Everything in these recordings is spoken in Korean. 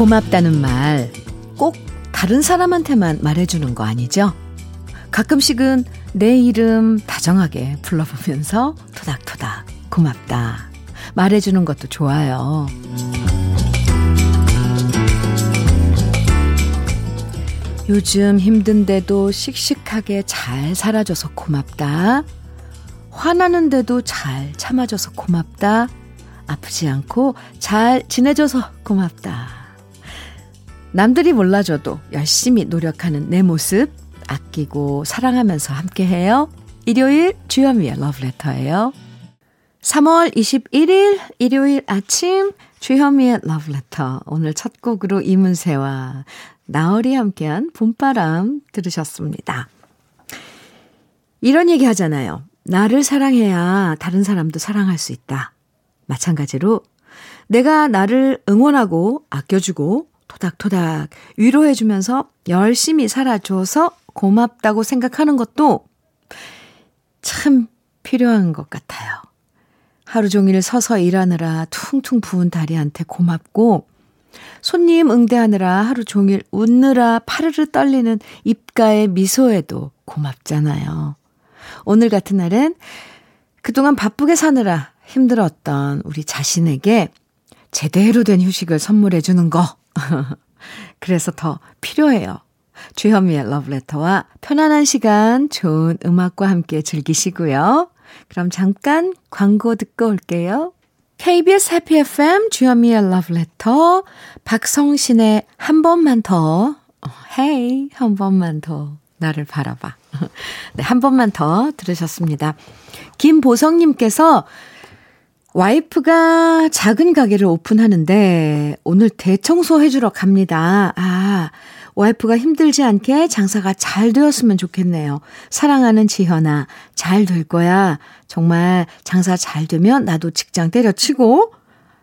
고맙다는 말 꼭 다른 사람한테만 말해주는 거 아니죠? 가끔씩은 내 이름 다정하게 불러보면서 토닥토닥 고맙다 말해주는 것도 좋아요. 요즘 힘든데도 씩씩하게 잘 살아줘서 고맙다. 화나는데도 잘 참아줘서 고맙다. 아프지 않고 잘 지내줘서 고맙다. 남들이 몰라줘도 열심히 노력하는 내 모습 아끼고 사랑하면서 함께해요. 일요일 주현미의 러브레터예요. 3월 21일 일요일 아침 주현미의 러브레터 오늘 첫 곡으로 이문세와 나얼이 함께한 봄바람 들으셨습니다. 이런 얘기 하잖아요. 나를 사랑해야 다른 사람도 사랑할 수 있다. 마찬가지로 내가 나를 응원하고 아껴주고 토닥토닥 위로해주면서 열심히 살아줘서 고맙다고 생각하는 것도 참 필요한 것 같아요. 하루 종일 서서 일하느라 퉁퉁 부은 다리한테 고맙고 손님 응대하느라 하루 종일 웃느라 파르르 떨리는 입가의 미소에도 고맙잖아요. 오늘 같은 날엔 그동안 바쁘게 사느라 힘들었던 우리 자신에게 제대로 된 휴식을 선물해 주는 거. 그래서 더 필요해요. 주현미의 러브레터와 편안한 시간 좋은 음악과 함께 즐기시고요. 그럼 잠깐 광고 듣고 올게요. KBS 해피 FM 주현미의 러브레터 박성신의 한 번만 더 헤이 한 번만 더 나를 바라봐 네, 한 번만 더 들으셨습니다. 김보성님께서 와이프가 작은 가게를 오픈하는데 오늘 대청소 해주러 갑니다. 아, 와이프가 힘들지 않게 장사가 잘 되었으면 좋겠네요. 사랑하는 지현아, 잘 될 거야. 정말 장사 잘 되면 나도 직장 때려치고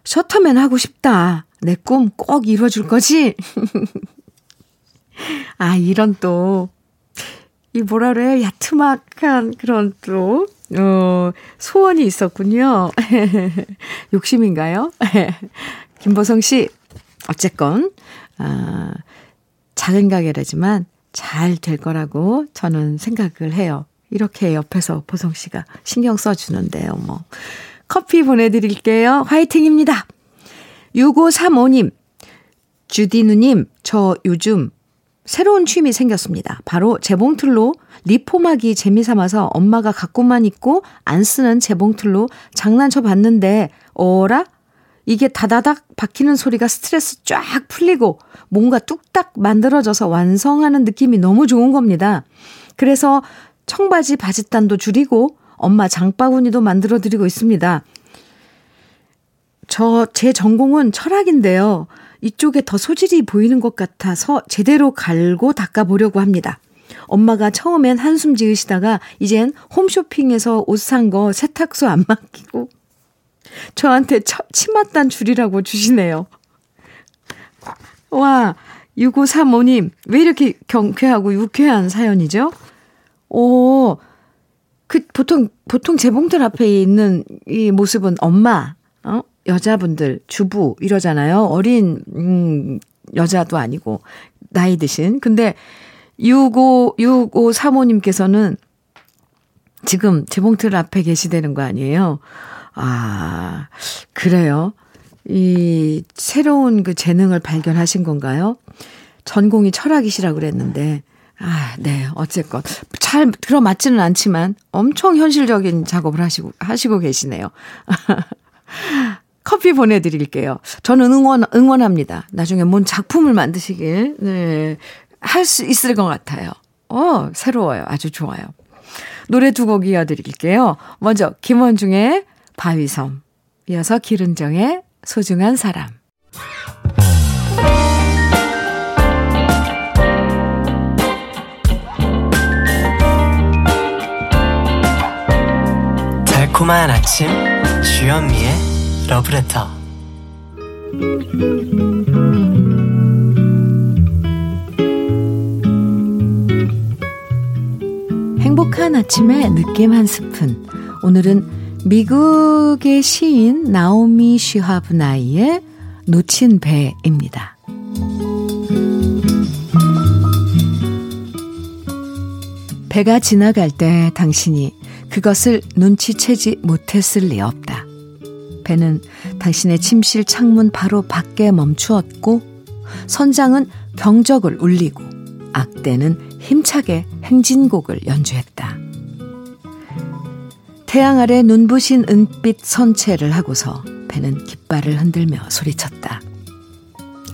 셔터맨 하고 싶다. 내 꿈 꼭 이뤄줄 거지? 아, 이런 또, 이 뭐라 그래, 야트막한 그런 또, 어, 소원이 있었군요. 욕심인가요? 김보성 씨, 어쨌건, 아, 작은 가게라지만 잘 될 거라고 저는 생각을 해요. 이렇게 옆에서 보성 씨가 신경 써주는데요, 뭐. 커피 보내드릴게요. 화이팅입니다. 6535님, 주디누님, 저 요즘 새로운 취미 생겼습니다. 바로 재봉틀로 리폼하기 재미삼아서 엄마가 갖고만 있고 안 쓰는 재봉틀로 장난쳐 봤는데, 어라? 이게 다다닥 박히는 소리가 스트레스 쫙 풀리고 뭔가 뚝딱 만들어져서 완성하는 느낌이 너무 좋은 겁니다. 그래서 청바지 바지단도 줄이고 엄마 장바구니도 만들어 드리고 있습니다. 저, 제 전공은 철학인데요. 이쪽에 더 소질이 보이는 것 같아서 제대로 갈고 닦아보려고 합니다. 엄마가 처음엔 한숨 지으시다가 이젠 홈쇼핑에서 옷 산 거 세탁소 안 맡기고 저한테 치맛단 줄이라고 주시네요. 와, 6535님, 왜 이렇게 경쾌하고 유쾌한 사연이죠? 오, 그, 보통, 보통 재봉틀 앞에 있는 이 모습은 엄마, 어? 여자분들, 주부, 이러잖아요. 어린, 음, 여자도 아니고, 나이 드신. 근데, 65, 6535님께서는 지금 재봉틀 앞에 계시다는 거 아니에요? 아, 그래요. 이 새로운 그 재능을 발견하신 건가요? 전공이 철학이시라 그랬는데, 아, 네, 어쨌건. 잘 들어맞지는 않지만 엄청 현실적인 작업을 하시고, 하시고 계시네요. 커피 보내드릴게요. 저는 응원, 응원합니다. 나중에 뭔 작품을 만드시길, 네, 할 수 있을 것 같아요. 어, 새로워요. 아주 좋아요. 노래 두 곡 이어드릴게요. 먼저, 김원중의 바위섬. 이어서 기른정의 소중한 사람. 달콤한 아침 주현미의 러브레터 행복한 아침에 느낌 한 스푼. 오늘은 미국의 시인 나오미 슈하브 나이의 놓친 배입니다. 배가 지나갈 때 당신이 그것을 눈치채지 못했을 리 없다. 배는 당신의 침실 창문 바로 밖에 멈추었고 선장은 경적을 울리고 악대는 힘차게 행진곡을 연주했다. 태양 아래 눈부신 은빛 선체를 하고서 배는 깃발을 흔들며 소리쳤다.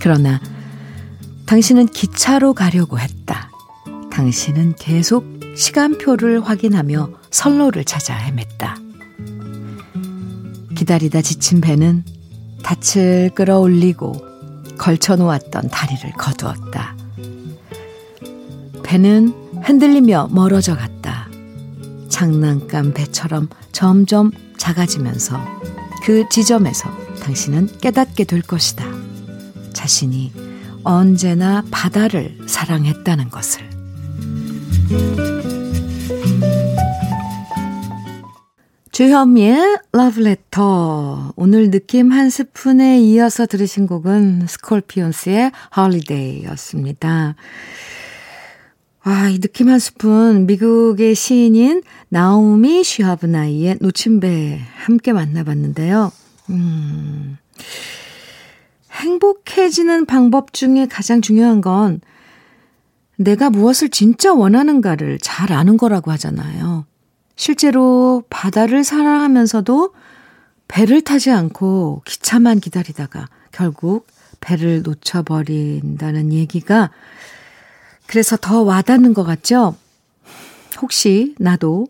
그러나 당신은 기차로 가려고 했다. 당신은 계속 시간표를 확인하며 선로를 찾아 헤맸다. 기다리다 지친 배는 닻을 끌어올리고 걸쳐놓았던 다리를 거두었다. 배는 흔들리며 멀어져 갔다. 장난감 배처럼 점점 작아지면서 그 지점에서 당신은 깨닫게 될 것이다. 자신이 언제나 바다를 사랑했다는 것을. 주현미의 러브레터. 오늘 느낌 한 스푼에 이어서 들으신 곡은 스콜피온스의 Holiday였습니다. 아, 이 느낌 한 스푼, 미국의 시인인 나오미 쉬하브나이의 노침배 함께 만나봤는데요. 음, 행복해지는 방법 중에 가장 중요한 건 내가 무엇을 진짜 원하는가를 잘 아는 거라고 하잖아요. 실제로 바다를 사랑하면서도 배를 타지 않고 기차만 기다리다가 결국 배를 놓쳐버린다는 얘기가 그래서 더 와닿는 것 같죠? 혹시 나도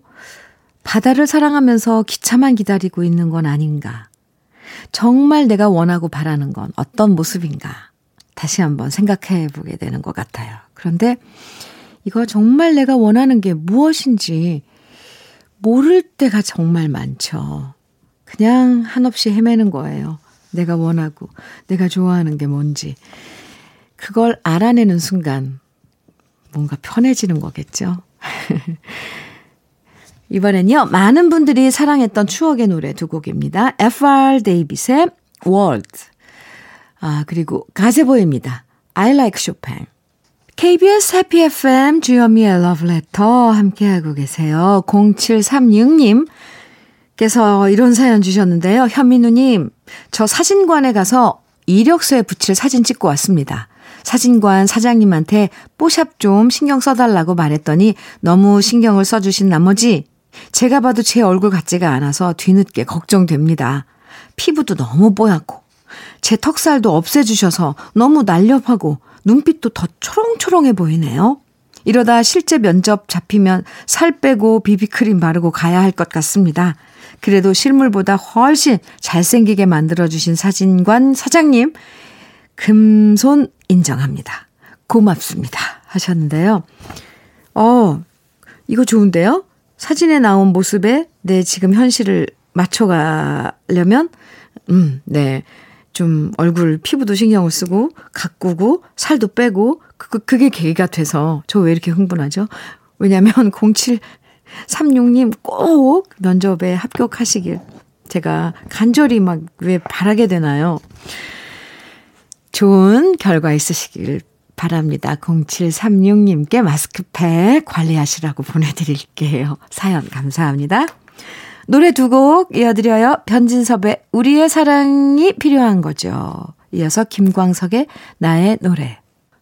바다를 사랑하면서 기차만 기다리고 있는 건 아닌가? 정말 내가 원하고 바라는 건 어떤 모습인가? 다시 한번 생각해 보게 되는 것 같아요. 그런데 이거 정말 내가 원하는 게 무엇인지 모를 때가 정말 많죠. 그냥 한없이 헤매는 거예요. 내가 원하고, 내가 좋아하는 게 뭔지. 그걸 알아내는 순간, 뭔가 편해지는 거겠죠. 이번엔요, 많은 분들이 사랑했던 추억의 노래 두 곡입니다. F.R. 데이빗의 World. 아, 그리고 가세보입니다. I like Chopin. KBS 해피 FM 주현미의 러브레터 함께하고 계세요. 0736님 께서 이런 사연 주셨는데요. 현민우님, 저 사진관에 가서 이력서에 붙일 사진 찍고 왔습니다. 사진관 사장님한테 뽀샵 좀 신경 써달라고 말했더니 너무 신경을 써주신 나머지 제가 봐도 제 얼굴 같지가 않아서 뒤늦게 걱정됩니다. 피부도 너무 뽀얗고 제 턱살도 없애주셔서 너무 날렵하고 눈빛도 더 초롱초롱해 보이네요. 이러다 실제 면접 잡히면 살 빼고 비비크림 바르고 가야 할 것 같습니다. 그래도 실물보다 훨씬 잘생기게 만들어주신 사진관 사장님, 금손 인정합니다. 고맙습니다. 하셨는데요. 어, 이거 좋은데요? 사진에 나온 모습에 내 지금 현실을 맞춰가려면, 음, 네. 좀 얼굴 피부도 신경을 쓰고 가꾸고 살도 빼고 그, 그게 계기가 돼서 저 왜 이렇게 흥분하죠? 왜냐면 0736님 꼭 면접에 합격하시길 제가 간절히 막 왜 바라게 되나요? 좋은 결과 있으시길 바랍니다. 0736님께 마스크팩 관리하시라고 보내드릴게요. 사연 감사합니다. 노래 두 곡 이어드려요. 변진섭의 우리의 사랑이 필요한 거죠. 이어서 김광석의 나의 노래.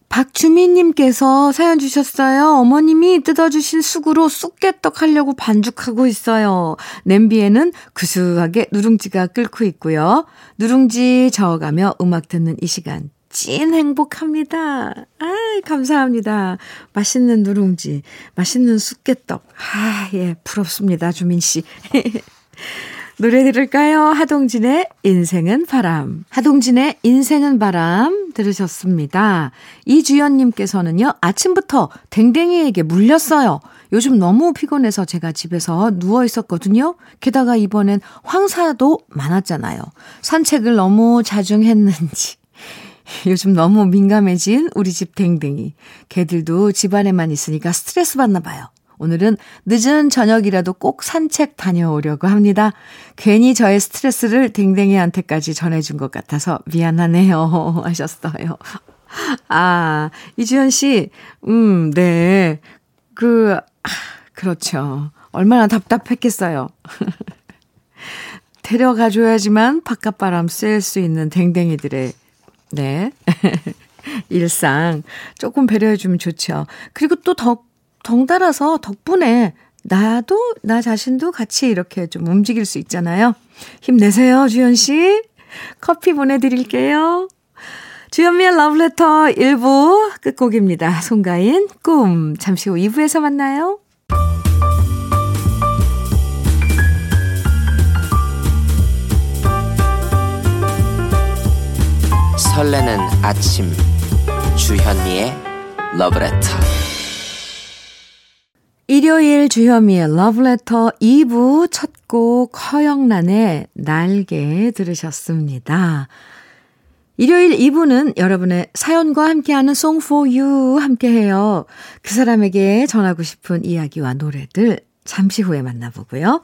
박주민님께서 사연 주셨어요. 어머님이 뜯어주신 쑥으로 쑥개떡 하려고 반죽하고 있어요. 냄비에는 구수하게 누룽지가 끓고 있고요. 누룽지 저어가며 음악 듣는 이 시간 찐 행복합니다. 아, 감사합니다. 맛있는 누룽지, 맛있는 쑥개떡. 아, 예, 부럽습니다, 주민 씨. 노래 들을까요? 하동진의 인생은 바람. 하동진의 인생은 바람 들으셨습니다. 이주연님께서는요, 아침부터 댕댕이에게 물렸어요. 요즘 너무 피곤해서 제가 집에서 누워 있었거든요. 게다가 이번엔 황사도 많았잖아요. 산책을 너무 자중 했는지. 요즘 너무 민감해진 우리 집 댕댕이. 개들도 집안에만 있으니까 스트레스 받나 봐요. 오늘은 늦은 저녁이라도 꼭 산책 다녀오려고 합니다. 괜히 저의 스트레스를 댕댕이한테까지 전해준 것 같아서 미안하네요. 하셨어요. 아, 이주연 씨, 음, 네. 그, 그렇죠. 얼마나 답답했겠어요. 데려가줘야지만 바깥바람 쐴 수 있는 댕댕이들의, 네. 일상. 조금 배려해주면 좋죠. 그리고 또 덕, 덩달아서 덕분에 나도, 나 자신도 같이 이렇게 좀 움직일 수 있잖아요. 힘내세요, 주현 씨. 커피 보내드릴게요. 주현미의 러브레터 1부 끝곡입니다. 송가인, 꿈. 잠시 후 2부에서 만나요. 설레는 아침 주현미의 러브레터 일요일 주현미의 러브레터 2부 첫 곡 허영란의 날개 들으셨습니다. 일요일 2부는 여러분의 사연과 함께하는 You 함께해요. 그 사람에게 전하고 싶은 이야기와 노래들 잠시 후에 만나보고요.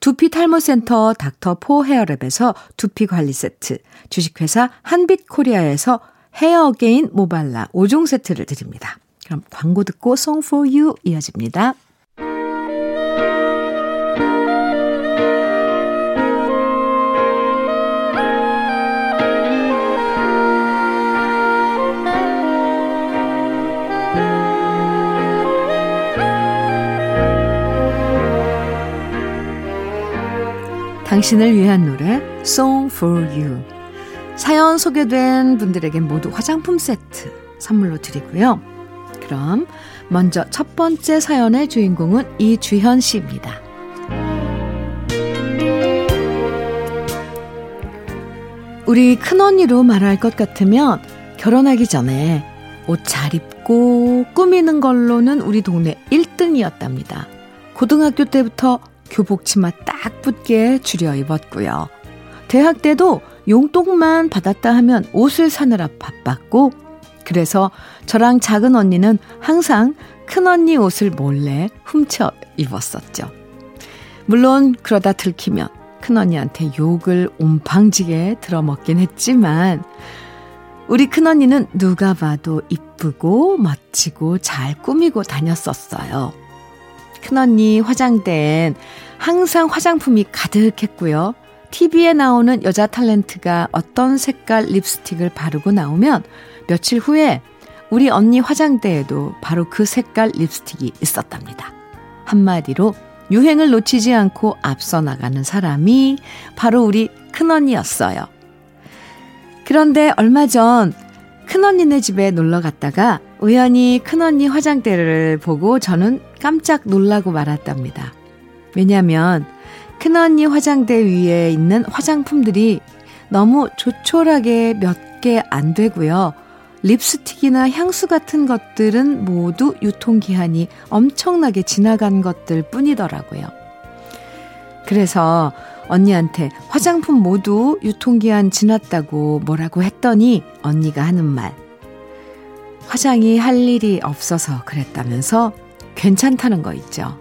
두피 탈모센터 닥터포 헤어랩에서 두피 관리 세트, 주식회사 한빛코리아에서 헤어 어게인 모발라 5종 세트를 드립니다. 그럼 광고 듣고 You 이어집니다. 당신을 위한 노래 Song for You 사연 소개된 분들에게 모두 화장품 세트 선물로 드리고요. 그럼 먼저 첫 번째 사연의 주인공은 이주현 씨입니다. 우리 큰언니로 말할 것 같으면 결혼하기 전에 옷 잘 입고 꾸미는 걸로는 우리 동네 1등이었답니다. 고등학교 때부터 교복 치마 딱 붙게 줄여 입었고요. 대학 때도 용돈만 받았다 하면 옷을 사느라 바빴고, 그래서 저랑 작은 언니는 항상 큰 언니 옷을 몰래 훔쳐 입었었죠. 물론 그러다 들키면 큰 언니한테 욕을 옴팡지게 들어먹긴 했지만, 우리 큰 언니는 누가 봐도 이쁘고 멋지고 잘 꾸미고 다녔었어요. 큰언니 화장대엔 항상 화장품이 가득했고요. TV에 나오는 여자 탤런트가 어떤 색깔 립스틱을 바르고 나오면 며칠 후에 우리 언니 화장대에도 바로 그 색깔 립스틱이 있었답니다. 한마디로 유행을 놓치지 않고 앞서 나가는 사람이 바로 우리 큰언니였어요. 그런데 얼마 전 큰언니네 집에 놀러 갔다가 우연히 큰언니 화장대를 보고 저는 깜짝 놀라고 말았답니다. 왜냐면 큰언니 화장대 위에 있는 화장품들이 너무 조촐하게 몇 개 안 되고요. 립스틱이나 향수 같은 것들은 모두 유통기한이 엄청나게 지나간 것들 뿐이더라고요. 그래서 언니한테 화장품 모두 유통기한 지났다고 뭐라고 했더니 언니가 하는 말. 화장이 할 일이 없어서 그랬다면서 괜찮다는 거 있죠.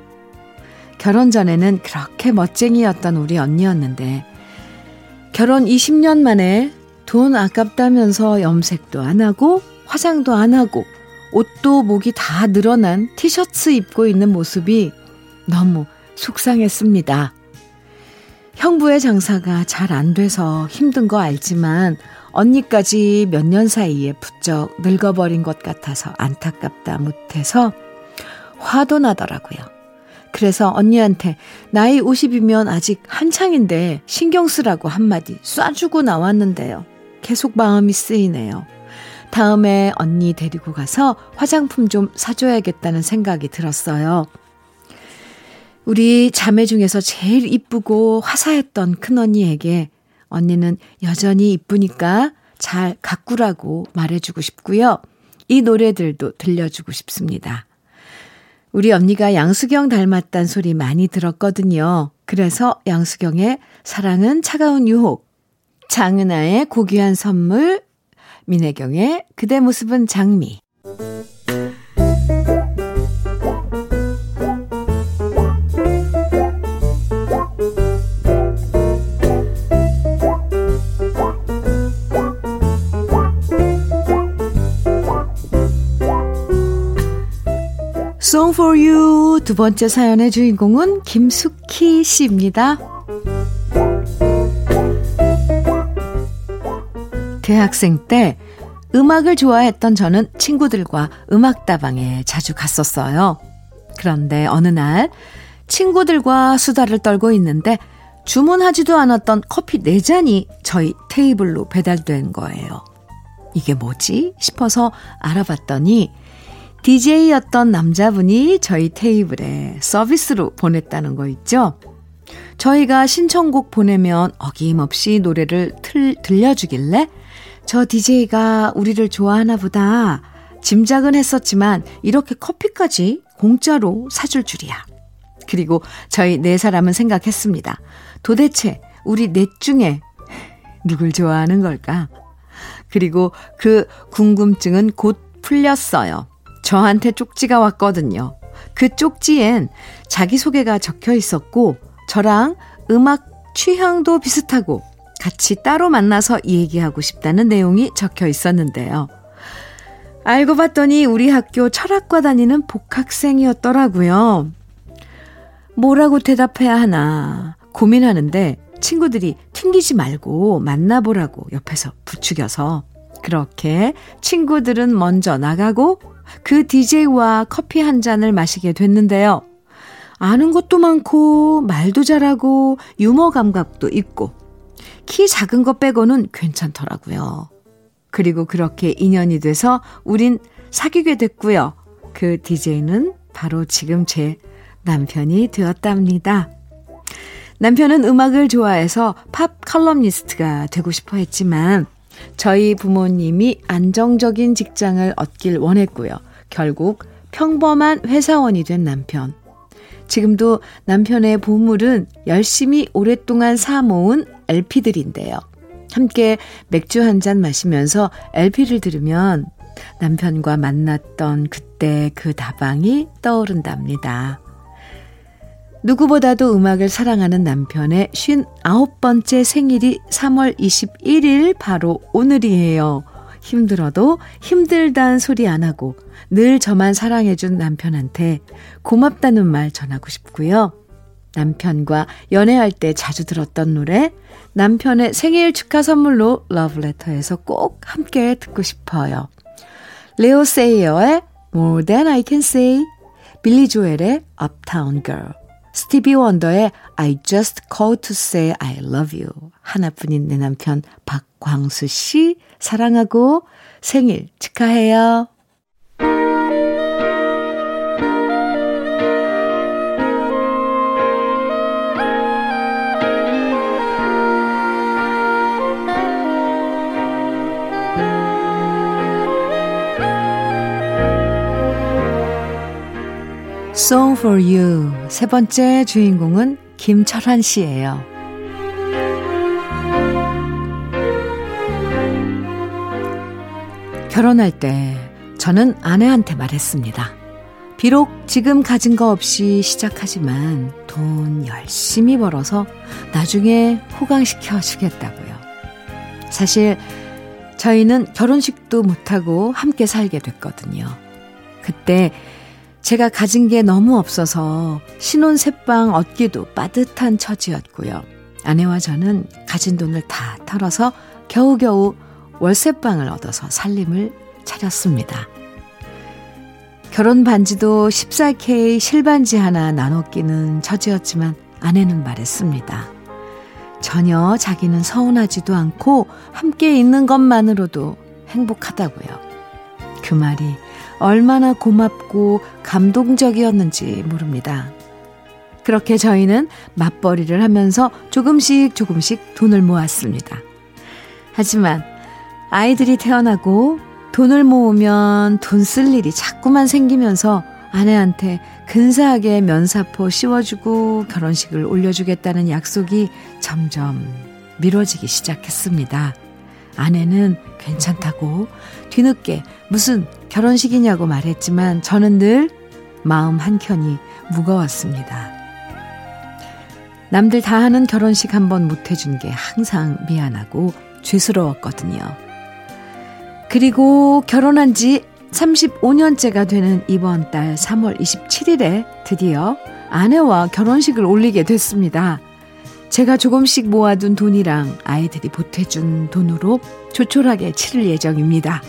결혼 전에는 그렇게 멋쟁이였던 우리 언니였는데, 결혼 20년 만에 돈 아깝다면서 염색도 안 하고, 화장도 안 하고, 옷도 목이 다 늘어난 티셔츠 입고 있는 모습이 너무 속상했습니다. 형부의 장사가 잘 안 돼서 힘든 거 알지만 언니까지 몇 년 사이에 부쩍 늙어버린 것 같아서 안타깝다 못해서 화도 나더라고요. 그래서 언니한테 나이 50이면 아직 한창인데 신경 쓰라고 한마디 쏴주고 나왔는데요. 계속 마음이 쓰이네요. 다음에 언니 데리고 가서 화장품 좀 사줘야겠다는 생각이 들었어요. 우리 자매 중에서 제일 이쁘고 화사했던 큰언니에게 언니는 여전히 이쁘니까 잘 가꾸라고 말해주고 싶고요. 이 노래들도 들려주고 싶습니다. 우리 언니가 양수경 닮았단 소리 많이 들었거든요. 그래서 양수경의 사랑은 차가운 유혹, 장은아의 고귀한 선물, 민혜경의 그대 모습은 장미. Song for You 두 번째 사연의 주인공은 김숙희 씨입니다. 대학생 때 음악을 좋아했던 저는 친구들과 음악다방에 자주 갔었어요. 그런데 어느 날 친구들과 수다를 떨고 있는데 주문하지도 않았던 커피 4잔이 저희 테이블로 배달된 거예요. 이게 뭐지? 싶어서 알아봤더니 DJ였던 남자분이 저희 테이블에 서비스로 보냈다는 거 있죠? 저희가 신청곡 보내면 어김없이 노래를 틀, 들려주길래 저 DJ가 우리를 좋아하나 보다 짐작은 했었지만 이렇게 커피까지 공짜로 사줄 줄이야. 그리고 저희 네 사람은 생각했습니다. 도대체 우리 넷 중에 누굴 좋아하는 걸까? 그리고 그 궁금증은 곧 풀렸어요. 저한테 쪽지가 왔거든요. 그 쪽지엔 자기소개가 적혀 있었고, 저랑 음악 취향도 비슷하고, 같이 따로 만나서 얘기하고 싶다는 내용이 적혀 있었는데요. 알고 봤더니 우리 학교 철학과 다니는 복학생이었더라고요. 뭐라고 대답해야 하나 고민하는데 친구들이 튕기지 말고 만나보라고 옆에서 부추겨서 그렇게 친구들은 먼저 나가고 그 DJ와 커피 한 잔을 마시게 됐는데요. 아는 것도 많고, 말도 잘하고, 유머 감각도 있고, 키 작은 것 빼고는 괜찮더라고요. 그리고 그렇게 인연이 돼서 우린 사귀게 됐고요. 그 DJ는 바로 지금 제 남편이 되었답니다. 남편은 음악을 좋아해서 팝 칼럼니스트가 되고 싶어 했지만 저희 부모님이 안정적인 직장을 얻길 원했고요. 결국 평범한 회사원이 된 남편. 지금도 남편의 보물은 열심히 오랫동안 사모은 LP들인데요. 함께 맥주 한 잔 마시면서 LP를 들으면 남편과 만났던 그때 그 다방이 떠오른답니다. 누구보다도 음악을 사랑하는 남편의 59번째 생일이 3월 21일 바로 오늘이에요. 힘들어도 힘들단 소리 안 하고 늘 저만 사랑해준 남편한테 고맙다는 말 전하고 싶고요. 남편과 연애할 때 자주 들었던 노래, 남편의 생일 축하 선물로 러브레터에서 꼭 함께 듣고 싶어요. 레오 세이어의 More Than I Can Say, 빌리 조엘의 Uptown Girl, 스티비 원더의 I just called to say I love you. 하나뿐인 내 남편 박광수 씨 사랑하고 생일 축하해요. For You 세 번째 주인공은 김철환 씨예요. 결혼할 때 저는 아내한테 말했습니다. 비록 지금 가진 거 없이 시작하지만 돈 열심히 벌어서 나중에 호강시켜 주겠다고요. 사실 저희는 결혼식도 못하고 함께 살게 됐거든요. 그때 제가 가진 게 너무 없어서 신혼 새빵 얻기도 빠듯한 처지였고요. 아내와 저는 가진 돈을 다 털어서 겨우겨우 월세방을 얻어서 살림을 차렸습니다. 결혼 반지도 14K 실반지 하나 나눠 끼는 처지였지만 아내는 말했습니다. 전혀 자기는 서운하지도 않고 함께 있는 것만으로도 행복하다고요. 그 말이 얼마나 고맙고 감동적이었는지 모릅니다. 그렇게 저희는 맞벌이를 하면서 조금씩 조금씩 돈을 모았습니다. 하지만 아이들이 태어나고 돈을 모으면 돈 쓸 일이 자꾸만 생기면서 아내한테 근사하게 면사포 씌워주고 결혼식을 올려주겠다는 약속이 점점 미뤄지기 시작했습니다. 아내는 괜찮다고 뒤늦게 무슨 결혼식이냐고 말했지만 저는 늘 마음 한켠이 무거웠습니다. 남들 다 하는 결혼식 한 번 못 해준 게 항상 미안하고 죄스러웠거든요. 그리고 결혼한 지 35년째가 되는 이번 달 3월 27일에 드디어 아내와 결혼식을 올리게 됐습니다. 제가 조금씩 모아둔 돈이랑 아이들이 보태준 돈으로 조촐하게 치를 예정입니다.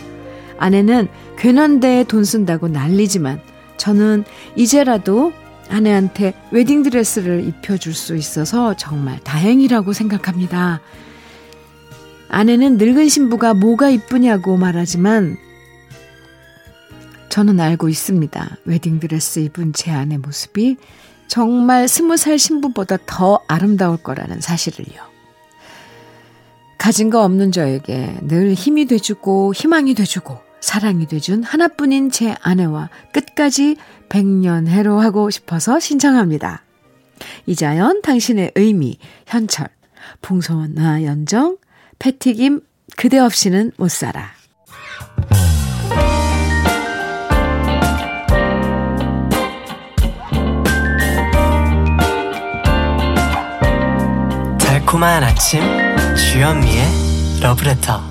아내는 괜한데 돈 쓴다고 난리지만 저는 이제라도 아내한테 웨딩드레스를 입혀줄 수 있어서 정말 다행이라고 생각합니다. 아내는 늙은 신부가 뭐가 이쁘냐고 말하지만 저는 알고 있습니다. 웨딩드레스 입은 제 아내 모습이 정말 스무 살 신부보다 더 아름다울 거라는 사실을요. 가진 거 없는 저에게 늘 힘이 돼주고 희망이 돼주고 사랑이 돼준 하나뿐인 제 아내와 끝까지 백년해로 하고 싶어서 신청합니다. 이자연, 당신의 의미, 현철, 풍소나 연정, 패티김, 그대 없이는 못 살아. 달콤한 아침 주현미의 러브레터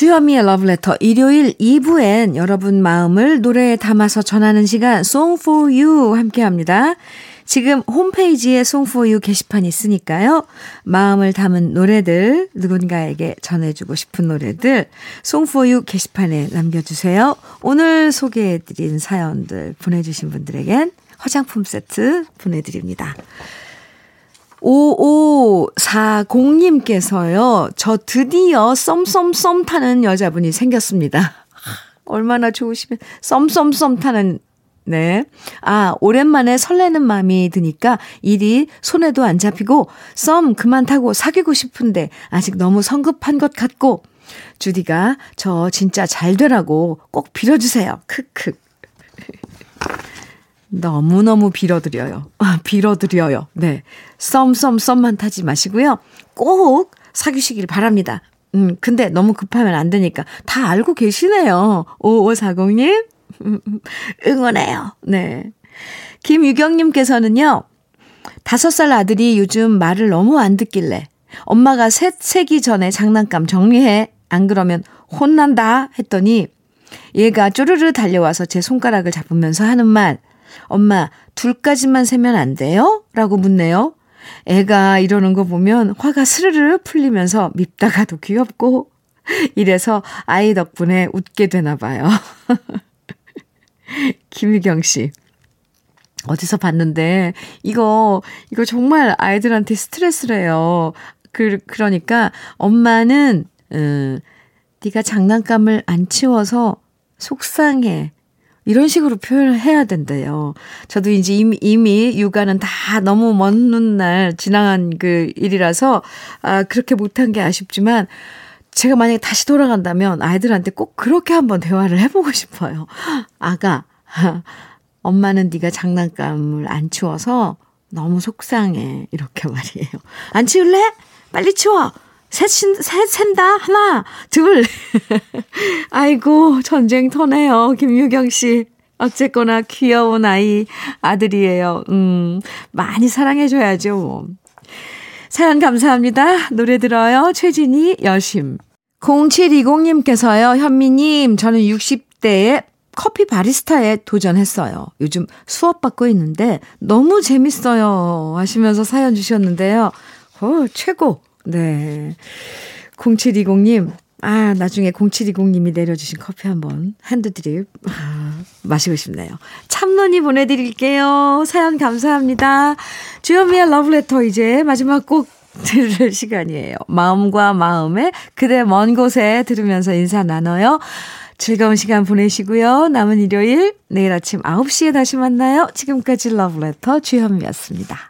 주현미의 러브레터 일요일 2부엔 여러분 마음을 노래에 담아서 전하는 시간 Song for You 함께합니다. 지금 홈페이지에 Song for You 게시판이 있으니까요. 마음을 담은 노래들 누군가에게 전해주고 싶은 노래들 Song for You 게시판에 남겨주세요. 오늘 소개해드린 사연들 보내주신 분들에겐 화장품 세트 보내드립니다. 5540님께서요, 저 드디어 썸썸썸 타는 여자분이 생겼습니다. 얼마나 좋으시면, 썸썸썸 타는, 네. 아, 오랜만에 설레는 마음이 드니까 일이 손에도 안 잡히고, 썸 그만 타고 사귀고 싶은데, 아직 너무 성급한 것 같고, 주디가 저 진짜 잘 되라고 꼭 빌어주세요. 크크. 너무너무 빌어드려요. 아, 빌어드려요. 네. 썸, 썸, 썸만 타지 마시고요. 꼭 사귀시길 바랍니다. 음, 근데 너무 급하면 안 되니까 다 알고 계시네요. 5540님. 응원해요. 네. 김유경님께서는요, 다섯 살 아들이 요즘 말을 너무 안 듣길래 엄마가 셋 세기 전에 장난감 정리해. 안 그러면 혼난다 했더니 얘가 쪼르르 달려와서 제 손가락을 잡으면서 하는 말, 엄마, 둘까지만 세면 안 돼요? 라고 묻네요. 애가 이러는 거 보면 화가 스르르 풀리면서 밉다가도 귀엽고, 이래서 아이 덕분에 웃게 되나 봐요. 김유경 씨. 어디서 봤는데, 이거, 이거 정말 아이들한테 스트레스래요. 그, 그러니까, 엄마는, 음, 네가 장난감을 안 치워서 속상해. 이런 식으로 표현을 해야 된대요. 저도 이제 이미, 이미 육아는 다 너무 먼날 지나간 그 일이라서, 아, 그렇게 못한 게 아쉽지만, 제가 만약에 다시 돌아간다면 아이들한테 꼭 그렇게 한번 대화를 해보고 싶어요. 아가, 엄마는 네가 장난감을 안 치워서 너무 속상해. 이렇게 말이에요. 안 치울래? 빨리 치워! 셋, 셋, 샌다. 하나, 둘. 아이고, 전쟁터네요. 김유경 씨. 어쨌거나 귀여운 아이, 아들이에요. 음, 많이 사랑해줘야죠. 뭐. 사연 감사합니다. 노래 들어요. 최진희, 여심. 0720님께서요, 현미님, 저는 60대에 커피 바리스타에 도전했어요. 요즘 수업 받고 있는데 너무 재밌어요. 하시면서 사연 주셨는데요. 어, 최고. 네. 0720님, 아, 나중에 0720님이 내려주신 커피 한번 핸드드립 아, 마시고 싶네요. 참론이 보내드릴게요. 사연 감사합니다. 주현미의 러브레터 이제 마지막 곡 들을 시간이에요. 마음과 마음에 그대 먼 곳에 들으면서 인사 나눠요. 즐거운 시간 보내시고요. 남은 일요일 내일 아침 9시에 다시 만나요. 지금까지 러브레터 주현미였습니다.